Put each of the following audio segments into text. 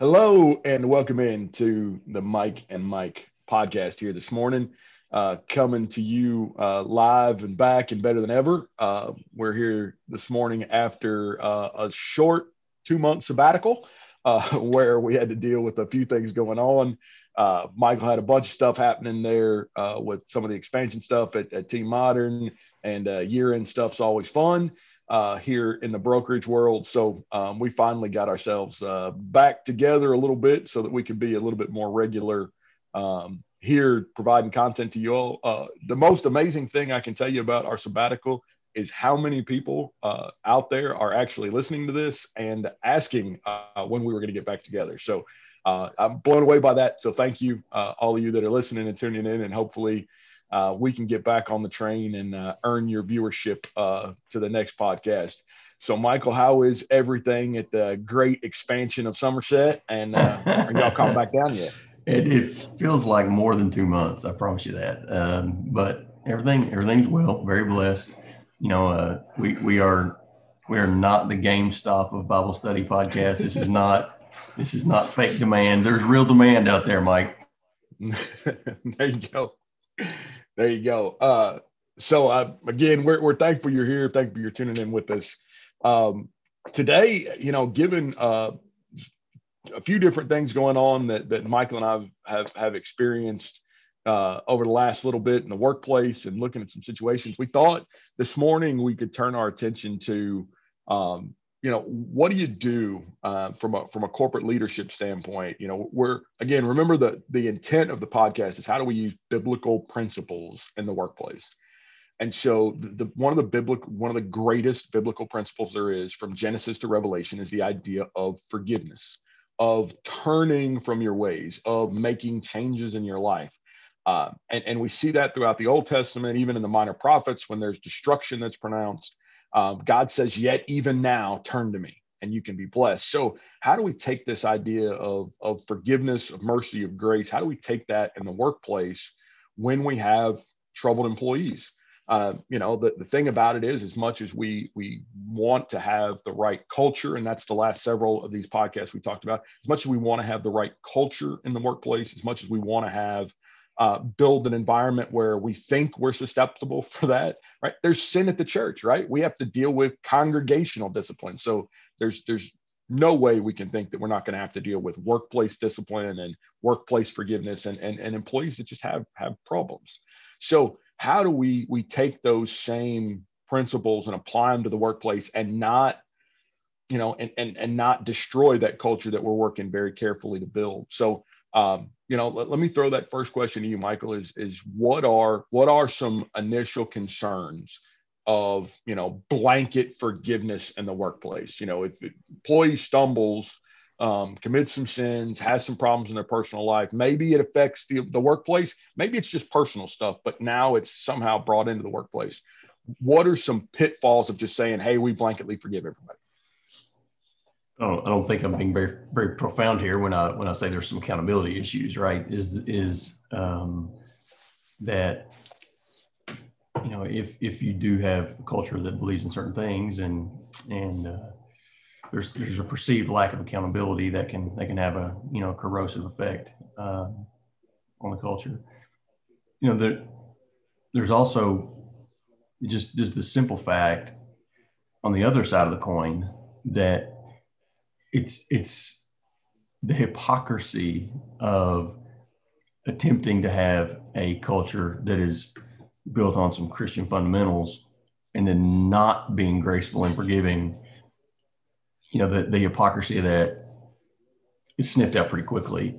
Hello and welcome in to the Mike and Mike podcast here this morning. Uh, coming to you uh, live and back and better than ever. Uh, we're here this morning after uh, a short two month sabbatical uh, where we had to deal with a few things going on. Uh, Michael had a bunch of stuff happening there with some of the expansion stuff at, at Team Modern and year end stuff's always fun uh, here in the brokerage world. So um, we finally got ourselves uh, back together a little bit so that we could be a little bit more regular um, here providing content to you all. Uh, the most amazing thing I can tell you about our sabbatical is how many people uh, out there are actually listening to this and asking uh, when we were going to get back together. So uh, I'm blown away by that. So thank you, all of you that are listening and tuning in, and hopefully uh, we can get back on the train and uh, earn your viewership uh, to the next podcast. So, Michael, how is everything at the great expansion of Somerset? And uh, are y'all coming back down yet? It, it, feels like more than two months. I promise you that. Um, but everything, everything's well. Very blessed. You know, uh, we we are we are not the GameStop of Bible study podcast. This is not this is not fake demand. There's real demand out there, Mike. there you go. There you go. Uh, so uh, again, we're, we're thankful you're here. Thankful you're tuning in with us. Um, today, you know, given uh, a few different things going on that, that Michael and I have, have, experienced uh, over the last little bit in the workplace and looking at some situations, we thought this morning we could turn our attention to um, you know what do you do uh, from a from a corporate leadership standpoint? You know we're again remember the the intent of the podcast is how do we use biblical principles in the workplace? And so the, the one of the biblical one of the greatest biblical principles there is from genesis to revelation is the idea of forgiveness of turning from your ways of making changes in your life. Uh, and, and we see that throughout the old testament even in the minor prophets when there's destruction that's pronounced um, God says, Yet even now, turn to me and you can be blessed. So, how do we take this idea of, of forgiveness, of mercy, of grace? How do we take that in the workplace when we have troubled employees? Uh, you know, the, the thing about it is, as much as we we want to have the right culture, and that's the last several of these podcasts we talked about, as much as we want to have the right culture in the workplace, as much as we want to have uh, build an environment where we think we're susceptible for that right? There's sin at the church right? We have to deal with congregational discipline. So there's there's no way we can think that we're not going to have to deal with workplace discipline and workplace forgiveness and, and, and employees that just have have problems. So how do we we take those same principles and apply them to the workplace and not you know and and, and not destroy that culture that we're working very carefully to build? So um, you know, let, let, me throw that first question to you, Michael. Is is what are what are some initial concerns of you know blanket forgiveness in the workplace? You know, if employee stumbles, um, commits some sins, has some problems in their personal life, maybe it affects the the workplace. Maybe it's just personal stuff, but now it's somehow brought into the workplace. What are some pitfalls of just saying, "Hey, we blanketly forgive everybody"? I don't, I don't think I'm being very very profound here when I when I say there's some accountability issues, right? Is is um, that you know if if you do have a culture that believes in certain things and and uh, there's there's a perceived lack of accountability that can that can have a you know corrosive effect um, on the culture. You know there there's also just just the simple fact on the other side of the coin that it's it's the hypocrisy of attempting to have a culture that is built on some Christian fundamentals and then not being graceful and forgiving, you know, the, the hypocrisy of that is sniffed out pretty quickly.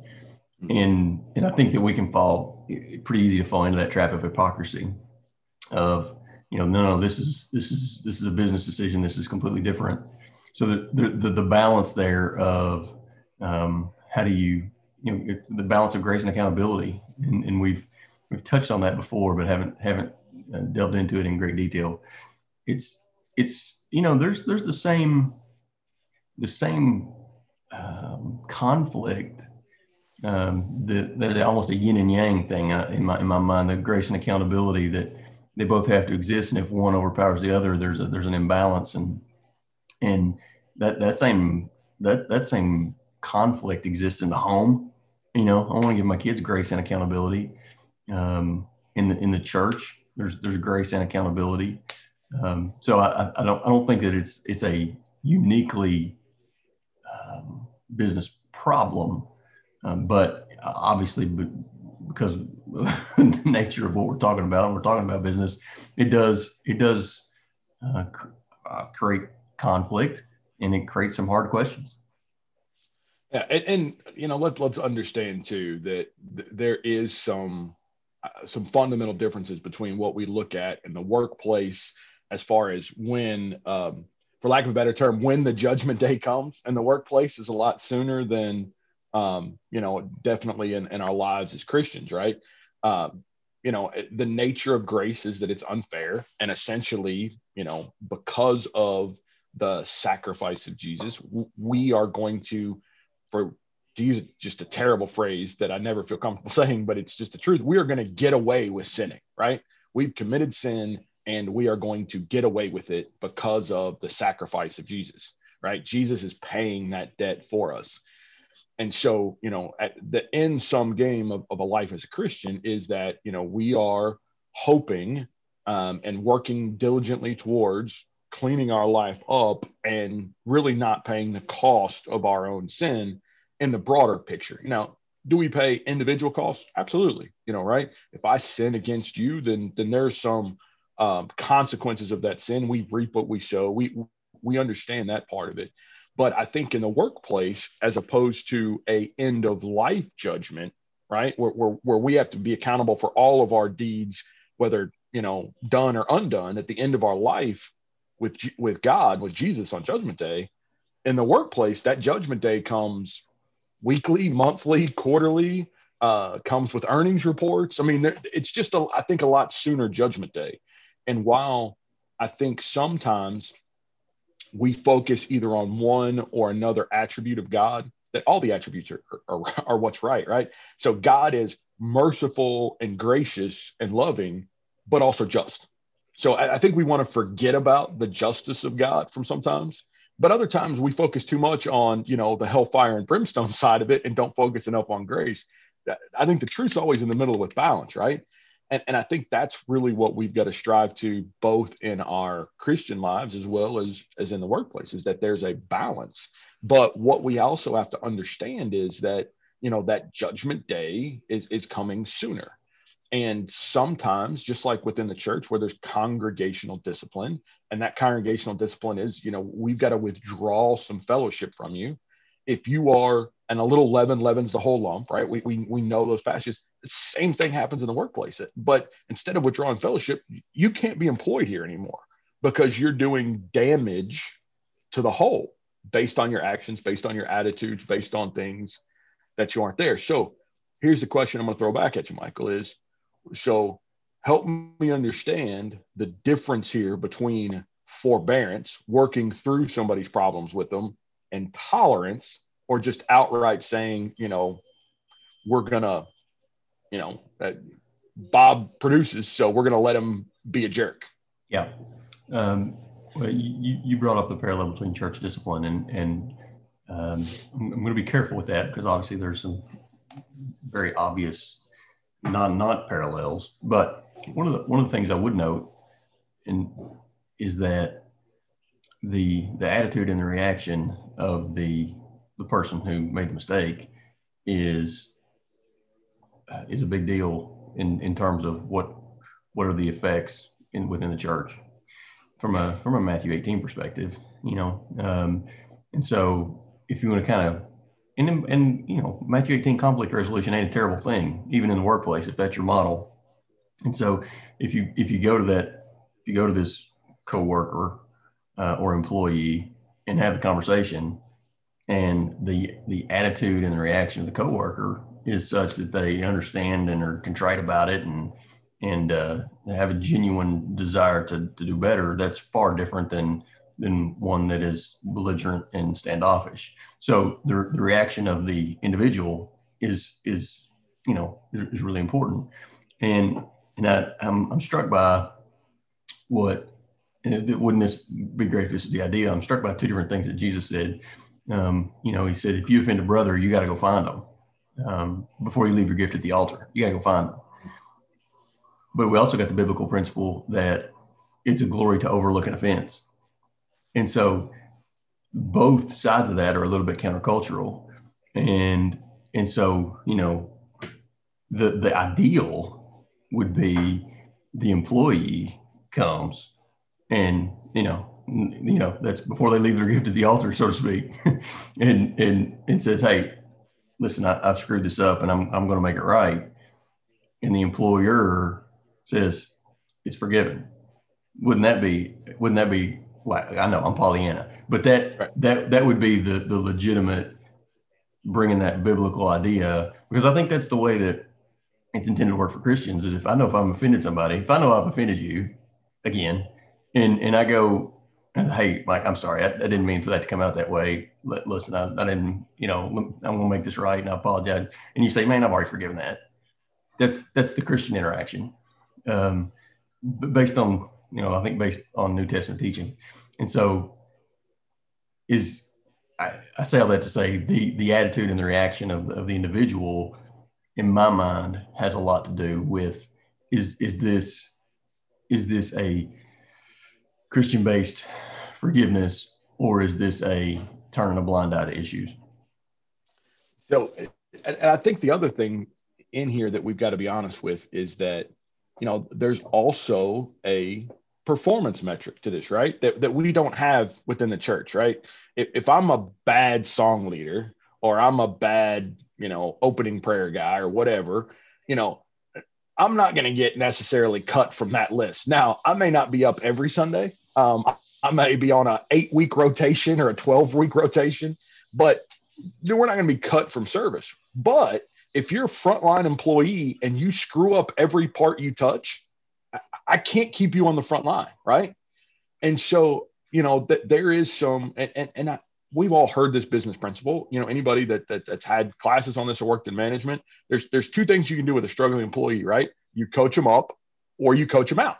Mm-hmm. And and I think that we can fall pretty easy to fall into that trap of hypocrisy of, you know, no, no, this is this is this is a business decision. This is completely different so the, the, the, balance there of um, how do you, you know, the balance of grace and accountability. And, and we've, we've touched on that before, but haven't, haven't uh, delved into it in great detail. It's, it's, you know, there's, there's the same, the same um, conflict um, that there's almost a yin and yang thing uh, in my in my mind. The grace and accountability that they both have to exist, and if one overpowers the other, there's a there's an imbalance. And and that that same that that same conflict exists in the home. You know, I want to give my kids grace and accountability. Um, in the in the church, there's there's grace and accountability. Um, so I, I don't I don't think that it's it's a uniquely um, business problem, um, but obviously because the nature of what we're talking about, and we're talking about business, it does it does uh, uh, create conflict and it creates some hard questions. Yeah, and, and you know let let's understand too that th- there is some uh, some fundamental differences between what we look at in the workplace as far as when um, for lack of a better term when the judgment day comes and the workplace is a lot sooner than um, you know definitely in, in our lives as christians right um, you know the nature of grace is that it's unfair and essentially you know because of the sacrifice of jesus we are going to for to use just a terrible phrase that i never feel comfortable saying but it's just the truth we are going to get away with sinning right? We've committed sin and we are going to get away with it because of the sacrifice of jesus right? Jesus is paying that debt for us. And so you know at the end some game of, of a life as a christian is that you know we are hoping um, and working diligently towards cleaning our life up and really not paying the cost of our own sin in the broader picture. Now do we pay individual costs? Absolutely. You know right? If i sin against you then then there's some um, consequences of that sin. We reap what we sow. We we understand that part of it. But I think in the workplace, as opposed to a end of life judgment, right, where, where, where we have to be accountable for all of our deeds, whether you know done or undone, at the end of our life with with God, with Jesus on Judgment Day. In the workplace, that Judgment Day comes weekly, monthly, quarterly. Uh, comes with earnings reports. I mean, it's just a, I think a lot sooner Judgment Day. And while I think sometimes we focus either on one or another attribute of God, that all the attributes are, are, are what's right, right? So God is merciful and gracious and loving, but also just. So I, I think we want to forget about the justice of God from sometimes, but other times we focus too much on, you know, the hellfire and brimstone side of it and don't focus enough on grace. I think the truth's always in the middle with balance, right? And, and I think that's really what we've got to strive to both in our Christian lives as well as, as in the workplace is that there's a balance. But what we also have to understand is that, you know, that judgment day is, is coming sooner. And sometimes, just like within the church, where there's congregational discipline, and that congregational discipline is, you know, we've got to withdraw some fellowship from you. If you are, and a little leaven leavens the whole lump, right? We, we, we know those passages. The same thing happens in the workplace. But instead of withdrawing fellowship, you can't be employed here anymore because you're doing damage to the whole based on your actions, based on your attitudes, based on things that you aren't there. So here's the question I'm going to throw back at you, Michael is so help me understand the difference here between forbearance, working through somebody's problems with them, and tolerance, or just outright saying, you know, we're to you know, uh, Bob produces, so we're to let him be a jerk. Yeah. Um, well, you, you brought up the parallel between church discipline and, and um, I'm, I'm going to be careful with that because obviously there's some very obvious non not parallels. But one of the one of the things I would note in, is that the the attitude and the reaction of the the person who made the mistake is is a big deal in, in terms of what what are the effects in within the church from a from a Matthew 18 perspective, you know. Um, and so if you want to kind of and and you know Matthew 18 conflict resolution ain't a terrible thing even in the workplace if that's your model. And so if you if you go to that if you go to this coworker uh, or employee and have the conversation and the the attitude and the reaction of the coworker is such that they understand and are contrite about it and and uh, have a genuine desire to, to do better, that's far different than than one that is belligerent and standoffish. So the, the reaction of the individual is is you know is, really important. And and I, I'm, I'm struck by what wouldn't this be great if this is the idea? I'm struck by two different things that Jesus said. Um, you know, he said, if you offend a brother, you got to go find them um, before you leave your gift at the altar. You got to go find them. But we also got the biblical principle that it's a glory to overlook an offense. And so both sides of that are a little bit countercultural. And and so, you know, the the ideal would be the employee comes and you know you know that's before they leave their gift at the altar so to speak and and and says hey listen I, have screwed this up and i'm, I'm going to make it right and the employer says it's forgiven wouldn't that be wouldn't that be like i know i'm pollyanna but that right. that that would be the the legitimate bringing that biblical idea because i think that's the way that it's intended to work for christians is if i know if i'm offended somebody if i know i've offended you again and and I go, hey, Mike, I'm sorry, I, I didn't mean for that to come out that way. L- listen, I, I, didn't, you know, I'm going to make this right, and I apologize. And you say, man, I've already forgiven that. That's that's the Christian interaction, um, based on you know, I think based on New Testament teaching, and so is I, I say all that to say the the attitude and the reaction of, of the individual, in my mind, has a lot to do with is is this is this a Christian based forgiveness, or is this a turning a blind eye to issues? So, and I think the other thing in here that we've got to be honest with is that, you know, there's also a performance metric to this, right? That, that we don't have within the church, right? If, if I'm a bad song leader or I'm a bad, you know, opening prayer guy or whatever, you know, I'm not going to get necessarily cut from that list. Now, I may not be up every Sunday, um, I may be on a eight week rotation or a 12 week rotation, but we're not going to be cut from service. But if you're a frontline employee and you screw up every part you touch, I can't keep you on the front line, right? And so, you know, that there is some, and, and, and I, we've all heard this business principle. You know, anybody that, that that's had classes on this or worked in management, there's there's two things you can do with a struggling employee, right? You coach them up, or you coach them out.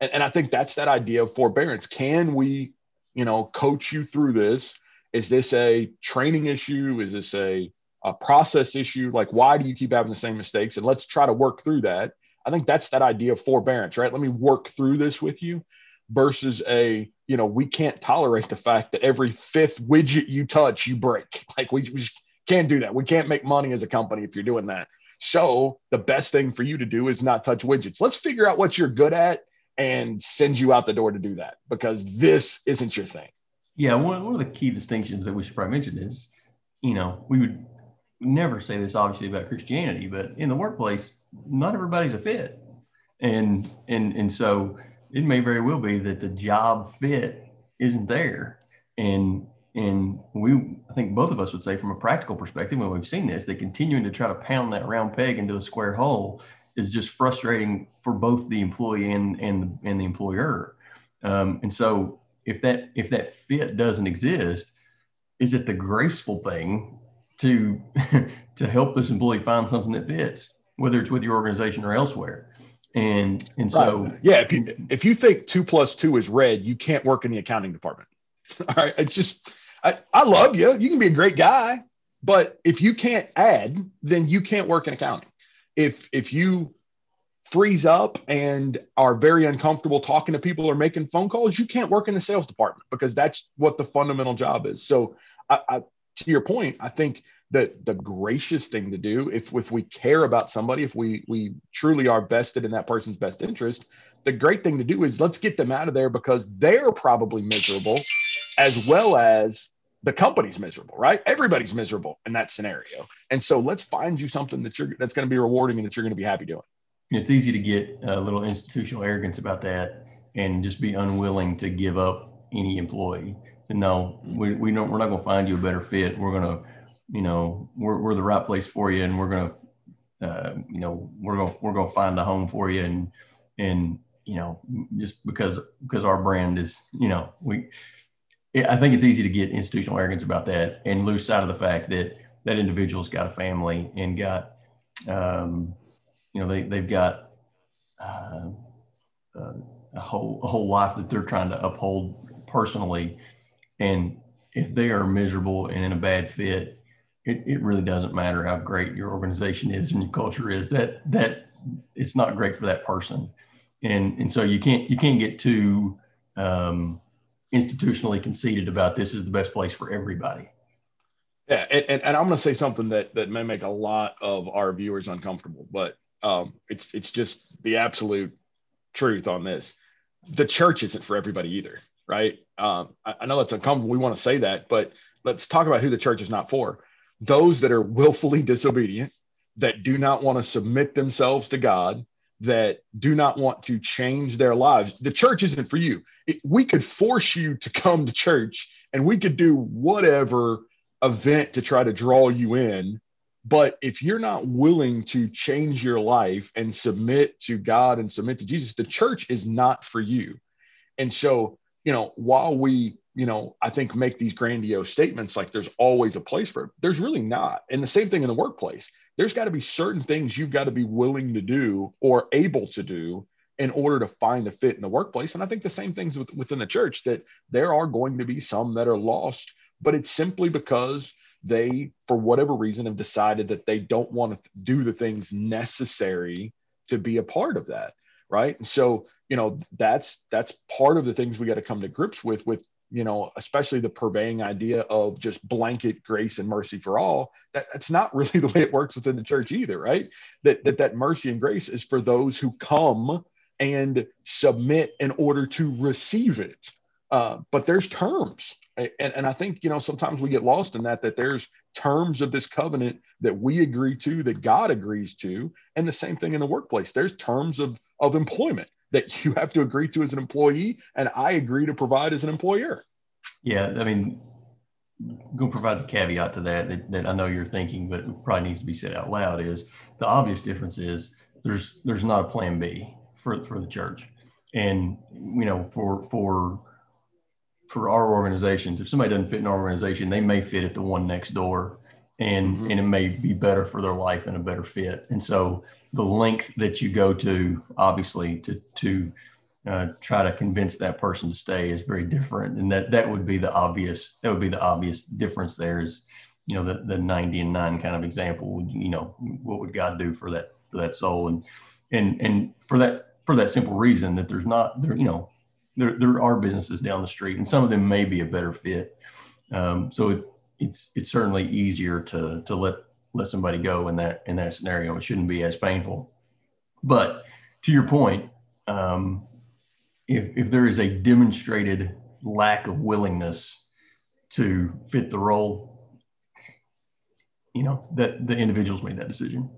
And, and I think that's that idea of forbearance. Can we, you know, coach you through this? Is this a training issue? Is this a, a process issue? Like, why do you keep having the same mistakes? And let's try to work through that. I think that's that idea of forbearance, right? Let me work through this with you versus a, you know, we can't tolerate the fact that every fifth widget you touch, you break. Like, we, we can't do that. We can't make money as a company if you're doing that. So, the best thing for you to do is not touch widgets. Let's figure out what you're good at and send you out the door to do that because this isn't your thing. Yeah, one, one of the key distinctions that we should probably mention is, you know, we would never say this obviously about Christianity, but in the workplace, not everybody's a fit, and and and so it may very well be that the job fit isn't there, and and we I think both of us would say from a practical perspective when we've seen this, that continuing to try to pound that round peg into a square hole is just frustrating for both the employee and and, and the employer. Um, and so if that if that fit doesn't exist, is it the graceful thing to to help this employee find something that fits, whether it's with your organization or elsewhere? And and so right. yeah, if you if you think two plus two is red, you can't work in the accounting department. All right, it's just I, I love you. You can be a great guy, but if you can't add, then you can't work in accounting if if you freeze up and are very uncomfortable talking to people or making phone calls, you can't work in the sales department because that's what the fundamental job is. So, I, I, to your point, I think that the gracious thing to do, if if we care about somebody, if we we truly are vested in that person's best interest, the great thing to do is let's get them out of there because they're probably miserable, as well as the company's miserable, right? Everybody's miserable in that scenario. And so let's find you something that you're that's going to be rewarding and that you're going to be happy doing. It's easy to get a little institutional arrogance about that and just be unwilling to give up any employee. So no, we, we don't, we're not going to find you a better fit. We're going to, you know, we're, we're the right place for you. And we're going to, uh, you know, we're going to, we're going to find a home for you. And, and, you know, just because, because our brand is, you know, we, I think it's easy to get institutional arrogance about that and lose sight of the fact that that individual's got a family and got, um, you know, they, they've got uh, uh, a whole a whole life that they're trying to uphold personally, and if they are miserable and in a bad fit, it, it really doesn't matter how great your organization is and your culture is. That that it's not great for that person, and and so you can't you can't get too um, institutionally conceited about this is the best place for everybody. Yeah, and, and, I'm going to say something that that may make a lot of our viewers uncomfortable, but um, it's it's just the absolute truth on this. The church isn't for everybody either, right? Um, I, I know that's uncomfortable. We want to say that, but let's talk about who the church is not for. Those that are willfully disobedient, that do not want to submit themselves to God, that do not want to change their lives. The church isn't for you. It, we could force you to come to church and we could do whatever event to try to draw you in. But if you're not willing to change your life and submit to God and submit to Jesus, the church is not for you. And so, you know, while we, you know, I think make these grandiose statements like there's always a place for it, there's really not. And the same thing in the workplace there's got to be certain things you've got to be willing to do or able to do in order to find a fit in the workplace. And I think the same things with, within the church that there are going to be some that are lost, but it's simply because they, for whatever reason, have decided that they don't want to do the things necessary to be a part of that. Right. And so, you know, that's that's part of the things we got to come to grips with with you know, especially the purveying idea of just blanket grace and mercy for all, that, that's not really the way it works within the church either, right? That, that that mercy and grace is for those who come and submit in order to receive it. Uh, but there's terms. And, and I think, you know, sometimes we get lost in that, that there's terms of this covenant that we agree to, that God agrees to. And the same thing in the workplace. There's terms of, of employment that you have to agree to as an employee, and I agree to provide as an employer. Yeah, I mean, going to provide the caveat to that, that, that I know you're thinking, but probably needs to be said out loud is the obvious difference is there's there's not a plan B for for the church, and you know for for for our organizations, if somebody doesn't fit in our organization, they may fit at the one next door, and mm-hmm. and it may be better for their life and a better fit, and so the link that you go to, obviously, to to uh, try to convince that person to stay is very different, and that that would be the obvious that would be the obvious difference. There is, you know, the the ninety and nine kind of example. You know, what would God do for that for that soul, and and and for that for that simple reason that there's not there you know there there are businesses down the street, and some of them may be a better fit. Um, so it, it's it's certainly easier to to let let somebody go in that in that scenario. It shouldn't be as painful. But to your point, um, if if there is a demonstrated lack of willingness to fit the role, you know that the individuals made that decision.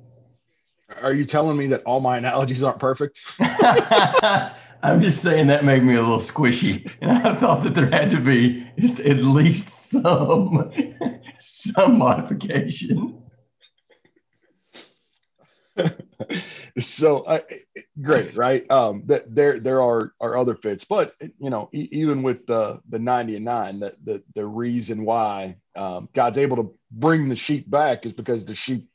Are you telling me that all my analogies aren't perfect? I'm just saying that made me a little squishy, and I thought that there had to be just at least some some modification. so great, right? Um, that there there are are other fits, but you know, e- even with the the ninety and nine, that the the reason why um, God's able to bring the sheep back is because the sheep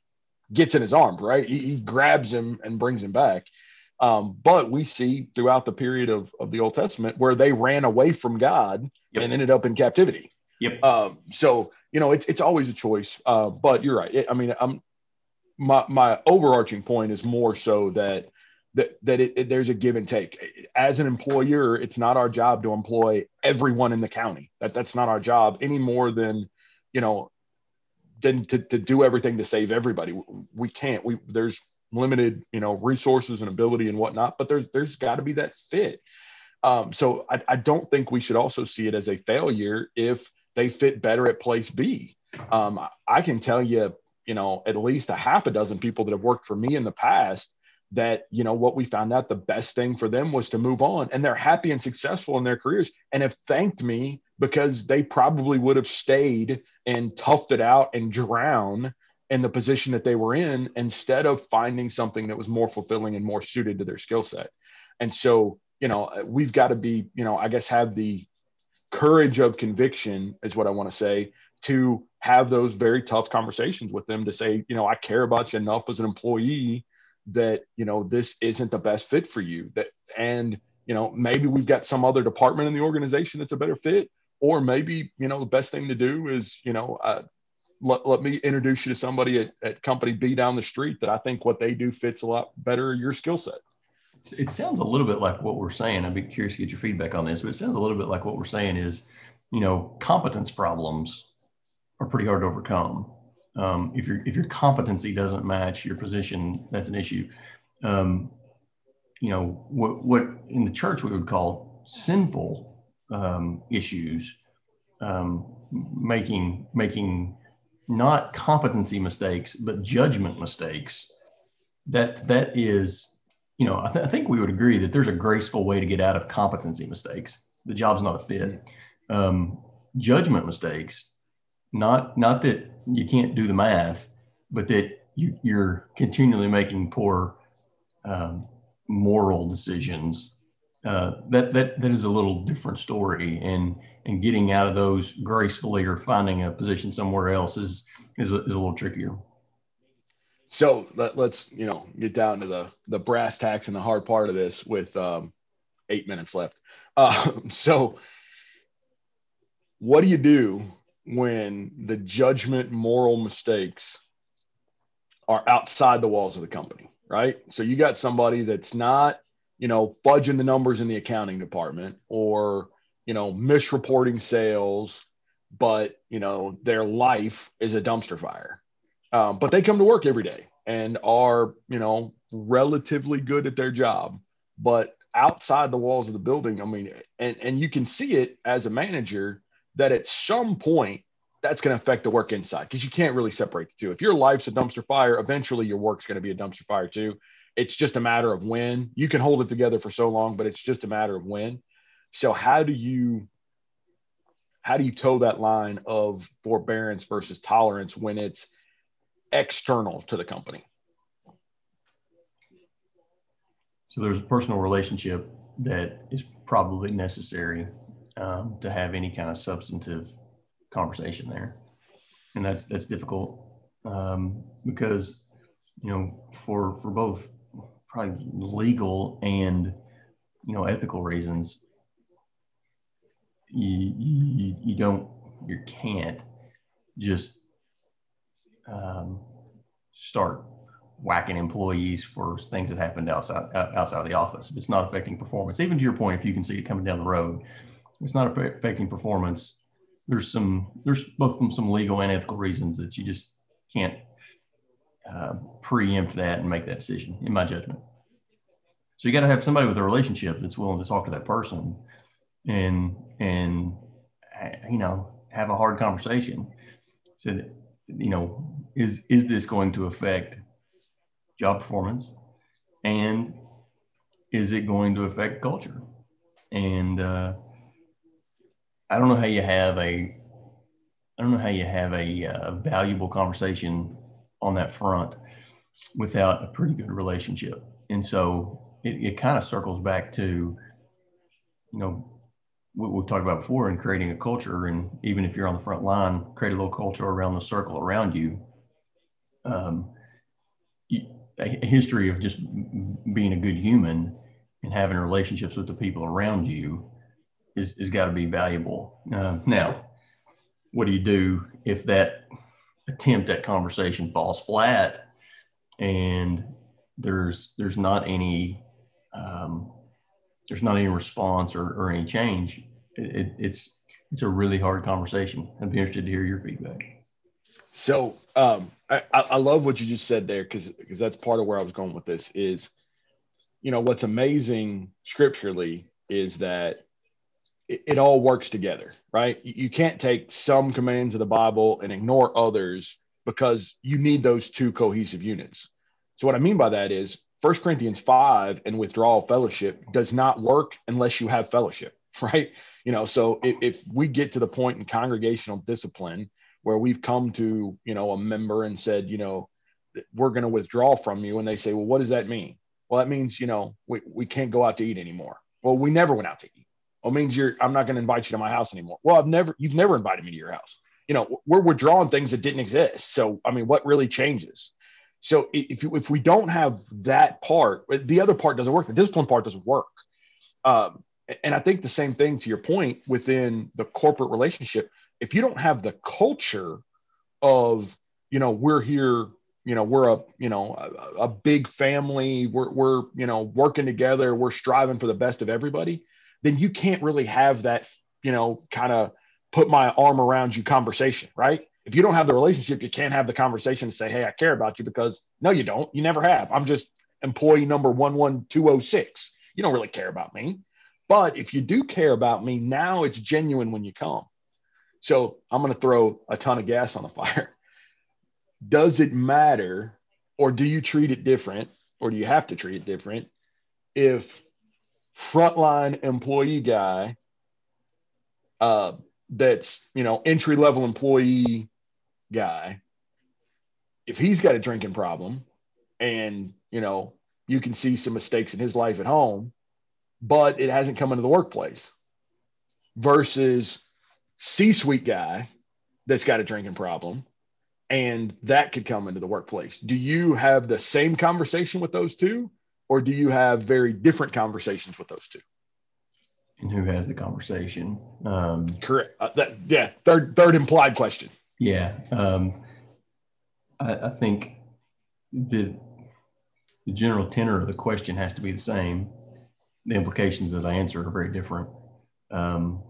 gets in his arms, right? He, he grabs him and brings him back. Um, but we see throughout the period of, of the Old Testament where they ran away from God yep. and ended up in captivity. Yep. Um, so you know, it's it's always a choice. Uh, but you're right. I mean, I'm my my overarching point is more so that that that it, it, there's a give and take. As an employer, it's not our job to employ everyone in the county. That that's not our job any more than you know than to, to do everything to save everybody. We can't. We there's limited you know resources and ability and whatnot, but there's there's got to be that fit. Um, so I, I don't think we should also see it as a failure if they fit better at place B. Um, I can tell you you know, at least a half a dozen people that have worked for me in the past that, you know, what we found out the best thing for them was to move on and they're happy and successful in their careers and have thanked me because they probably would have stayed and toughed it out and drown in the position that they were in instead of finding something that was more fulfilling and more suited to their skill set. And so, you know, we've got to be, you know, I guess have the courage of conviction is what I want to say to have those very tough conversations with them to say, you know, I care about you enough as an employee that, you know, this isn't the best fit for you. That and, you you know, maybe we've got some other department in the organization that's a better fit, or maybe, you know, the best thing to do is, you know, uh, let, let me introduce you to somebody at, at company B down the street that I think what they do fits a lot better your skill set. It sounds a little bit like what we're saying. I'd be curious to get your feedback on this, but it sounds a little bit like what we're saying is, you know, competence problems are pretty hard to overcome. Um, if your if your competency doesn't match your position, that's an issue. Um, you know what what in the church we would call sinful um, issues, um, making making not competency mistakes but judgment mistakes. That that is, you know, I, th- I think we would agree that there's a graceful way to get out of competency mistakes. The job's not a fit. Um, judgment mistakes, not not that you can't do the math, but that you, you're continually making poor um, moral decisions, uh, that that that is a little different story. And and getting out of those gracefully or finding a position somewhere else is is a, is a little trickier. So let, us you know get down to the the brass tacks and the hard part of this with um, eight minutes left. Uh, so what do you do when the judgment moral mistakes are outside the walls of the company? right? So you got somebody that's not, you know, fudging the numbers in the accounting department or, you know, misreporting sales, but, you know, their life is a dumpster fire. Um, but they come to work every day and are, you know, relatively good at their job. But outside the walls of the building, I mean, and, and you can see it as a manager that at some point that's going to affect the work inside because you can't really separate the two. If your life's a dumpster fire, eventually your work's going to be a dumpster fire too. It's just a matter of when. You can hold it together for so long, but it's just a matter of when. So how do you how do you toe that line of forbearance versus tolerance when it's external to the company? So there's a personal relationship that is probably necessary um, to have any kind of substantive conversation there, and that's that's difficult um, because you know for for both probably legal and you know ethical reasons you you, you don't you can't just um, start whacking employees for things that happened outside outside of the office. If it's not affecting performance, even to your point, if you can see it coming down the road, it's not affecting performance there's some there's both some legal and ethical reasons that you just can't uh, preempt that and make that decision, in my judgment. So you got to have somebody with a relationship that's willing to talk to that person and and you know have a hard conversation. So that, you know is is this going to affect job performance and is it going to affect culture and uh, I don't know how you have a I don't know how you have a, a uh, valuable conversation on that front without a pretty good relationship. And so it, it kind of circles back to, you know, what we've talked about before in creating a culture. And even if you're on the front line, create a little culture around the circle around you. Um, a history of just being a good human and having relationships with the people around you is, is got to be valuable. Uh, now, what do you do if that attempt at conversation falls flat and there's there's not any um, there's not any response or, or any change? It, it, it's it's a really hard conversation. I'd be interested to hear your feedback. So um, I, I love what you just said there because because that's part of where I was going with this is, you know, what's amazing scripturally is that it, it all works together, right? You can't take some commands of the Bible and ignore others because you need those two cohesive units. So what I mean by that is 1 Corinthians 5 and withdrawal fellowship does not work unless you have fellowship, right? You know, so if, if, we get to the point in congregational discipline where we've come to, you know, a member and said, you know, we're going to withdraw from you, and they say, well, what does that mean? Well, that means, you know, we, we can't go out to eat anymore. Well, we never went out to eat. Well, means you're I'm not going to invite you to my house anymore. Well, I've never you've never invited me to your house. You know, we're withdrawing things that didn't exist. So I mean, what really changes? So if if we don't have that part, the other part doesn't work. The discipline part doesn't work. Um, and I think the same thing to your point within the corporate relationship. If you don't have the culture of, you know, we're here, you know, we're a, you know, a, a big family, we're, we're, you know, working together, we're striving for the best of everybody, then you can't really have that, you know, kind of put my arm around you conversation, right? If you don't have the relationship, you can't have the conversation to say, Hey, I care about you because no, you don't. You never have. I'm just employee number 11206. You don't really care about me. But if you do care about me, now it's genuine when you come. So I'm going to throw a ton of gas on the fire. Does it matter, or do you treat it different, or do you have to treat it different if frontline employee guy uh, that's you know entry level employee guy if he's got a drinking problem and you know you can see some mistakes in his life at home but it hasn't come into the workplace versus c-suite guy that's got a drinking problem and that could come into the workplace. Do you have the same conversation with those two or do you have very different conversations with those two and who has the conversation. Um, Correct. Uh, that, yeah. Third, third implied question. Yeah. Um, I, I, think the, the general tenor of the question has to be the same. The implications of the answer are very different. Um,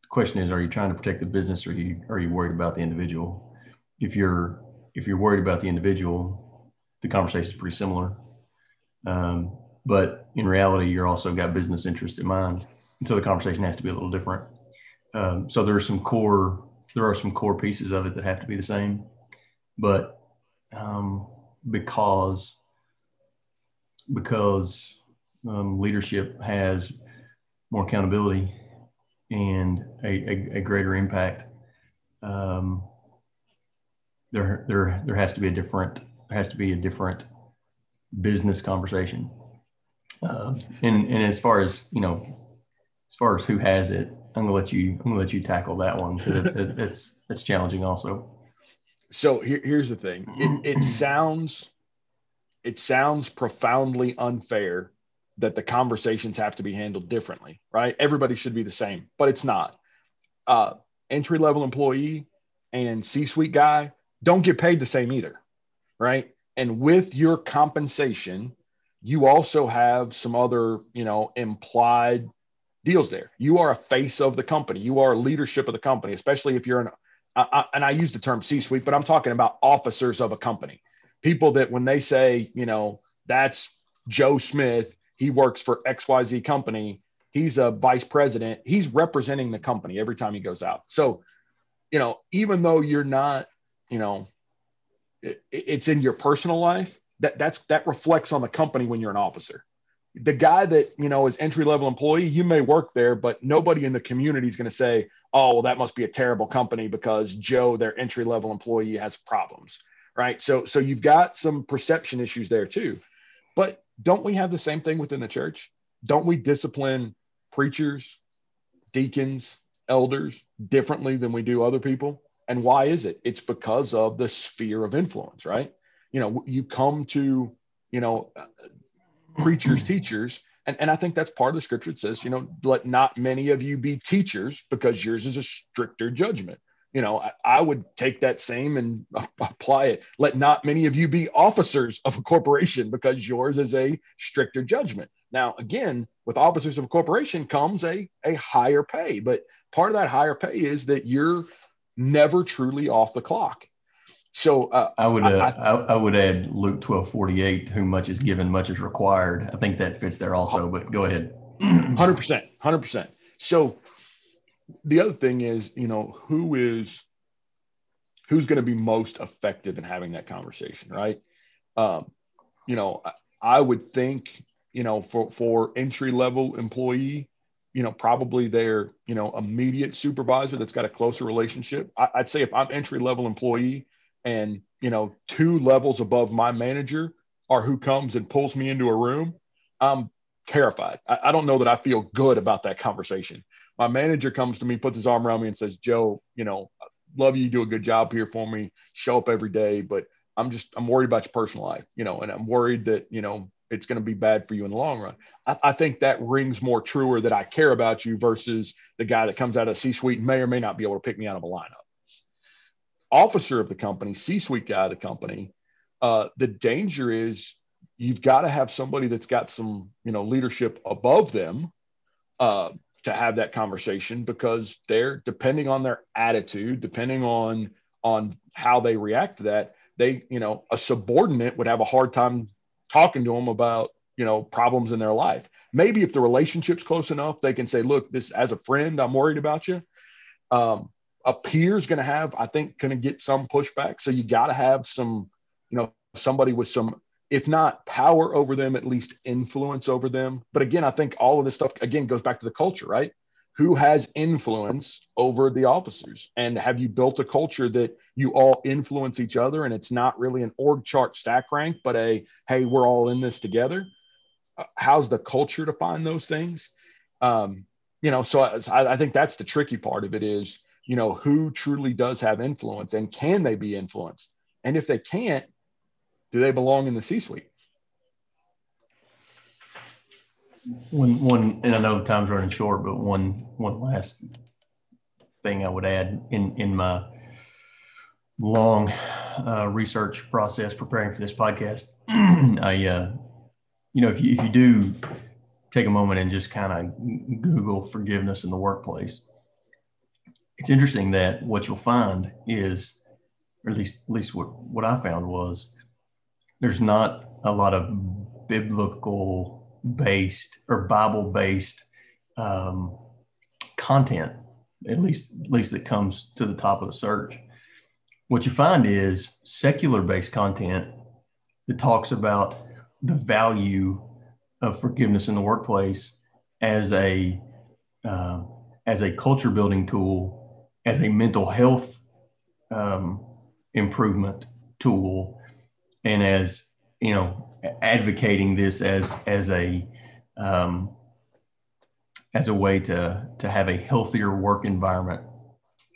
the question is, are you trying to protect the business or are you, are you worried about the individual? If you're, if you're worried about the individual, the conversation is pretty similar. Um, but in reality, you're also got business interests in mind, and so the conversation has to be a little different. Um, so there are some core there are some core pieces of it that have to be the same, but um, because because um, leadership has more accountability and a, a, a greater impact, um, there there there has to be a different there has to be a different business conversation uh, and and as far as you know, as far as who has it, I'm gonna let you I'm gonna let you tackle that one because it, it, it's it's challenging also. So here, here's the thing. It, it sounds it sounds profoundly unfair that the conversations have to be handled differently, right? Everybody should be the same, but it's not. Uh, entry level employee and C suite guy don't get paid the same either, right? And with your compensation, you also have some other, you know, implied deals there. You are a face of the company. You are leadership of the company, especially if you're an, I, I, and I use the term C-suite, but I'm talking about officers of a company. People that when they say, you know, that's Joe Smith, he works for XYZ company, he's a vice president, he's representing the company every time he goes out. So, you know, even though you're not, you know, it, it's in your personal life, that that's that reflects on the company when you're an officer. The guy that you know is entry level employee you may work there but nobody in the community is going to say oh well that must be a terrible company because joe their entry level employee has problems right? So so you've got some perception issues there too. But don't we have the same thing within the church? Don't we discipline preachers deacons elders differently than we do other people and why is it? It's because of the sphere of influence right? You know you come to you know preachers teachers and, and i think that's part of the scripture. It says you know let not many of you be teachers because yours is a stricter judgment. You know I, I would take that same and apply it. Let not many of you be officers of a corporation because yours is a stricter judgment. Now again with officers of a corporation comes a, a higher pay but part of that higher pay is that you're never truly off the clock so uh, I would uh, I, I, I, would add Luke twelve forty eight. Whom much is given, much is required. I think that fits there also. But go ahead. Hundred percent, hundred percent. So the other thing is, you know, who is who's going to be most effective in having that conversation, right? Um, you know, I, I would think, you know, for for entry level employee, you know, probably their you know immediate supervisor that's got a closer relationship. I, I'd say if I'm entry level employee and you know two levels above my manager are who comes and pulls me into a room i'm terrified. I, I, don't know that i feel good about that conversation. My manager comes to me puts his arm around me and says joe you know love you, you do a good job here for me. Show up every day but i'm just i'm worried about your personal life you know and i'm worried that you know it's going to be bad for you in the long run. I, I, think that rings more truer that I care about you versus the guy that comes out of C suite may or may not be able to pick me out of a lineup. Officer of the company, C suite guy of the company, uh, the danger is you've got to have somebody that's got some, you know, leadership above them uh, to have that conversation because they're depending on their attitude, depending on on how they react to that. They, you know, a subordinate would have a hard time talking to them about you know problems in their life. Maybe if the relationship's close enough they can say look this as a friend i'm worried about you. Um, a peer's going to have i think going to get some pushback. So you got to have some you know somebody with some if not power over them at least influence over them. But again i think all of this stuff again goes back to the culture right who has influence over the officers? And have you built a culture that you all influence each other and it's not really an org chart stack rank but a hey we're all in this together? Uh, how's the culture to find those things? Um, you know so I, I think that's the tricky part of it is you know who truly does have influence and can they be influenced? And if they can't do they belong in the c suite one one and i know time's running short but one one last thing i would add in in my long uh, research process preparing for this podcast. I uh, you know if you if you do take a moment and just kind of google forgiveness in the workplace it's interesting that what you'll find is or at least at least what what i found was there's not a lot of biblical based or Bible based um, content, at least at least that comes to the top of the search. What you find is secular based content that talks about the value of forgiveness in the workplace as a uh, as a culture building tool, as a mental health um, improvement tool, and as you know advocating this as as a um, as a way to to have a healthier work environment.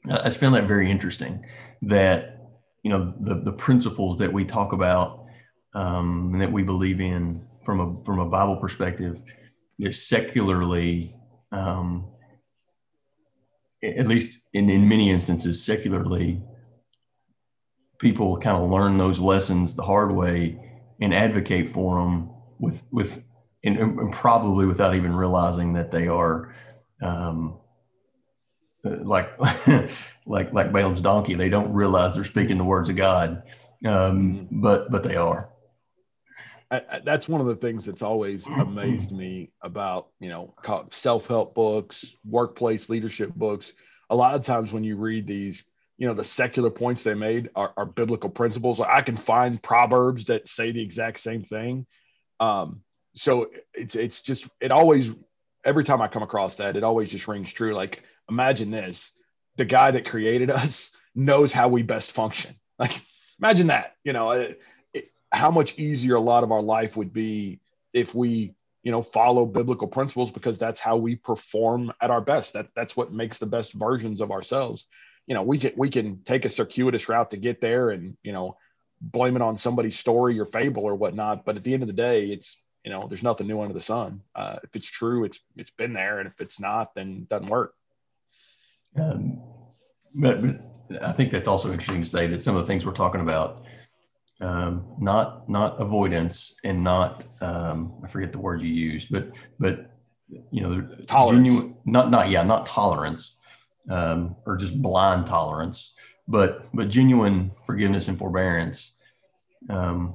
I found that very interesting. That you know the the principles that we talk about um, and that we believe in from a from a Bible perspective, is secularly, um, at least in in many instances, secularly, people kind of learn those lessons the hard way and advocate for them with with and, and probably without even realizing that they are um, like like like Balaam's donkey. They don't realize they're speaking the words of God, um, mm-hmm. but but they are. I, I, that's one of the things that's always amazed me about you know self-help books workplace leadership books a lot of times when you read these you know the secular points they made are, are biblical principles. I can find proverbs that say the exact same thing. Um, so it's it's just it always every time i come across that it always just rings true. Like imagine this. The guy that created us knows how we best function. Like imagine that you know it, it, how much easier a lot of our life would be if we you know follow biblical principles because that's how we perform at our best. That that's what makes the best versions of ourselves you know, we can we can take a circuitous route to get there and, you know, blame it on somebody's story or fable or whatnot. But at the end of the day, it's you know, there's nothing new under the sun. Uh, if it's true, it's it's been there, and if it's not, then it doesn't work. Um, but, but I think that's also interesting to say that some of the things we're talking about, um, not not avoidance and not um, I forget the word you used, but but you know, tolerance. Genuine, not not yeah, not tolerance, um, or just blind tolerance, but but genuine forgiveness and forbearance. Um,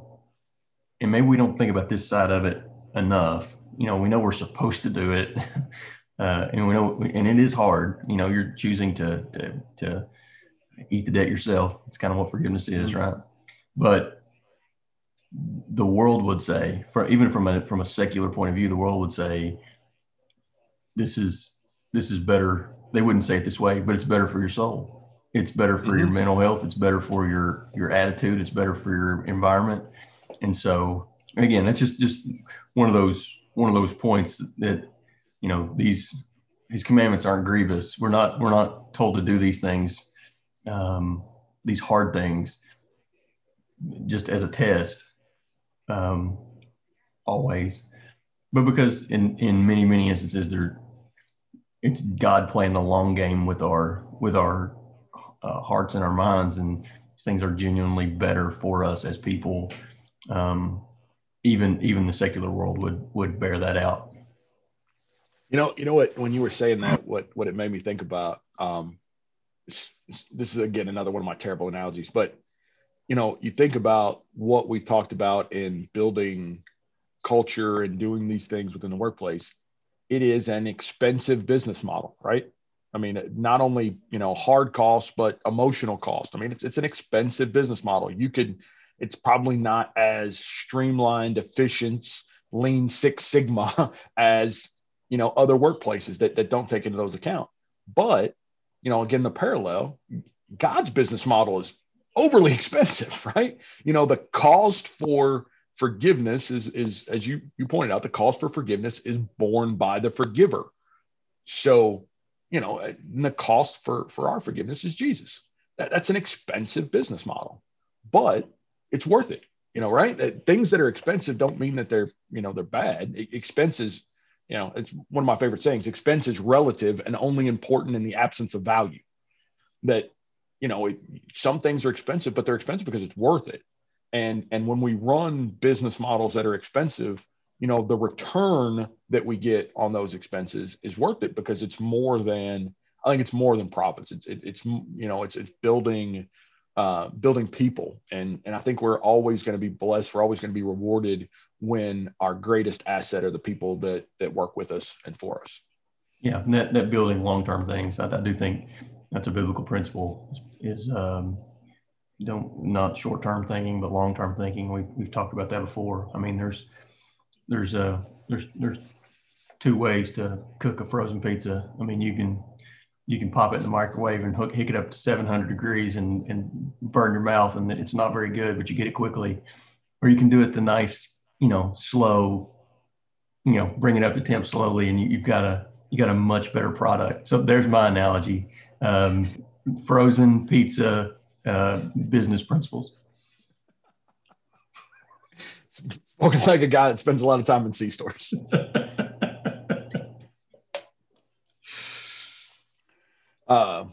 and maybe we don't think about this side of it enough. You know, we know we're supposed to do it, uh, and we know, and it is hard. You know, you're choosing to to to eat the debt yourself. It's kind of what forgiveness is, mm-hmm. right? But the world would say, for even from a from a secular point of view, the world would say, this is this is better they wouldn't say it this way, but it's better for your soul. It's better for mm-hmm. your mental health. It's better for your your attitude. It's better for your environment. And so again, that's just just one of those one of those points that you know these these commandments aren't grievous. We're not we're not told to do these things, um, these hard things, just as a test. Um, always, but because in in many many instances there, it's God playing the long game with our with our uh, hearts and our minds, and things are genuinely better for us as people. Um, even even the secular world would would bear that out. You know, you know what? When you were saying that, what what it made me think about. Um, this, is again another one of my terrible analogies, but you know, you think about what we've talked about in building culture and doing these things within the workplace. It is an expensive business model, right? I mean, not only you know hard cost, but emotional cost. I mean, it's it's an expensive business model. You could, it's probably not as streamlined, efficient, lean Six Sigma as you know other workplaces that that don't take into those account. But you know, again, the parallel, God's business model is overly expensive, right? You know, the cost for forgiveness is is as you you pointed out, the cost for forgiveness is borne by the forgiver. So you know, the cost for for our forgiveness is Jesus. That, that's an expensive business model, but it's worth it. You know, right? That things that are expensive don't mean that they're you know they're bad. Expenses, you know, it's one of my favorite sayings. Expense is relative and only important in the absence of value. That you know, it, some things are expensive, but they're expensive because it's worth it. And and when we run business models that are expensive, you know the return that we get on those expenses is worth it because it's more than i think it's more than profits. It's it, it's you know it's it's building uh, building people. And and i think we're always going to be blessed. We're always going to be rewarded when our greatest asset are the people that that work with us and for us. Yeah that, that building long-term things. I, I do think that's a biblical principle is um, don't not short-term thinking but long-term thinking we've, we've talked about that before i mean there's there's a there's there's two ways to cook a frozen pizza. I mean, you can you can pop it in the microwave and hook, hick it up to 700 degrees and, and burn your mouth, and it's not very good, but you get it quickly. Or you can do it the nice, you know, slow, you know, bring it up to temp slowly, and you, have got a you got a much better product. So there's my analogy: um, frozen pizza uh, business principles. Spoken like a guy that spends a lot of time in C stores. uh,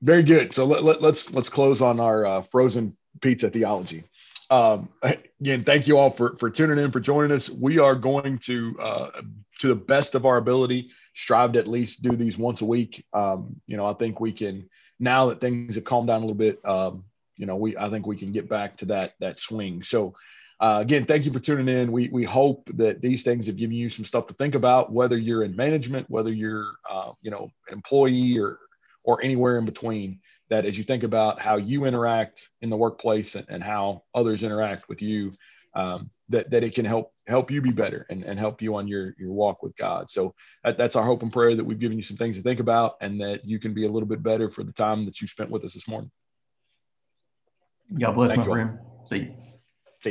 very good. So let, let, us let's, let's close on our uh, frozen pizza theology. Um, again, thank you all for for tuning in for joining us. We are going to uh, to the best of our ability strive to at least do these once a week. Um, you know, I think we can now that things have calmed down a little bit. Um, you know, we I think we can get back to that that swing. So uh, again, thank you for tuning in. We, we hope that these things have given you some stuff to think about, whether you're in management, whether you're, uh, you know, employee or, or anywhere in between that as you think about how you interact in the workplace and, and how others interact with you, um, that, that it can help, help you be better and, and help you on your, your walk with God. So that, that's our hope and prayer that we've given you some things to think about and that you can be a little bit better for the time that you spent with us this morning. God bless Thank my friend. See you.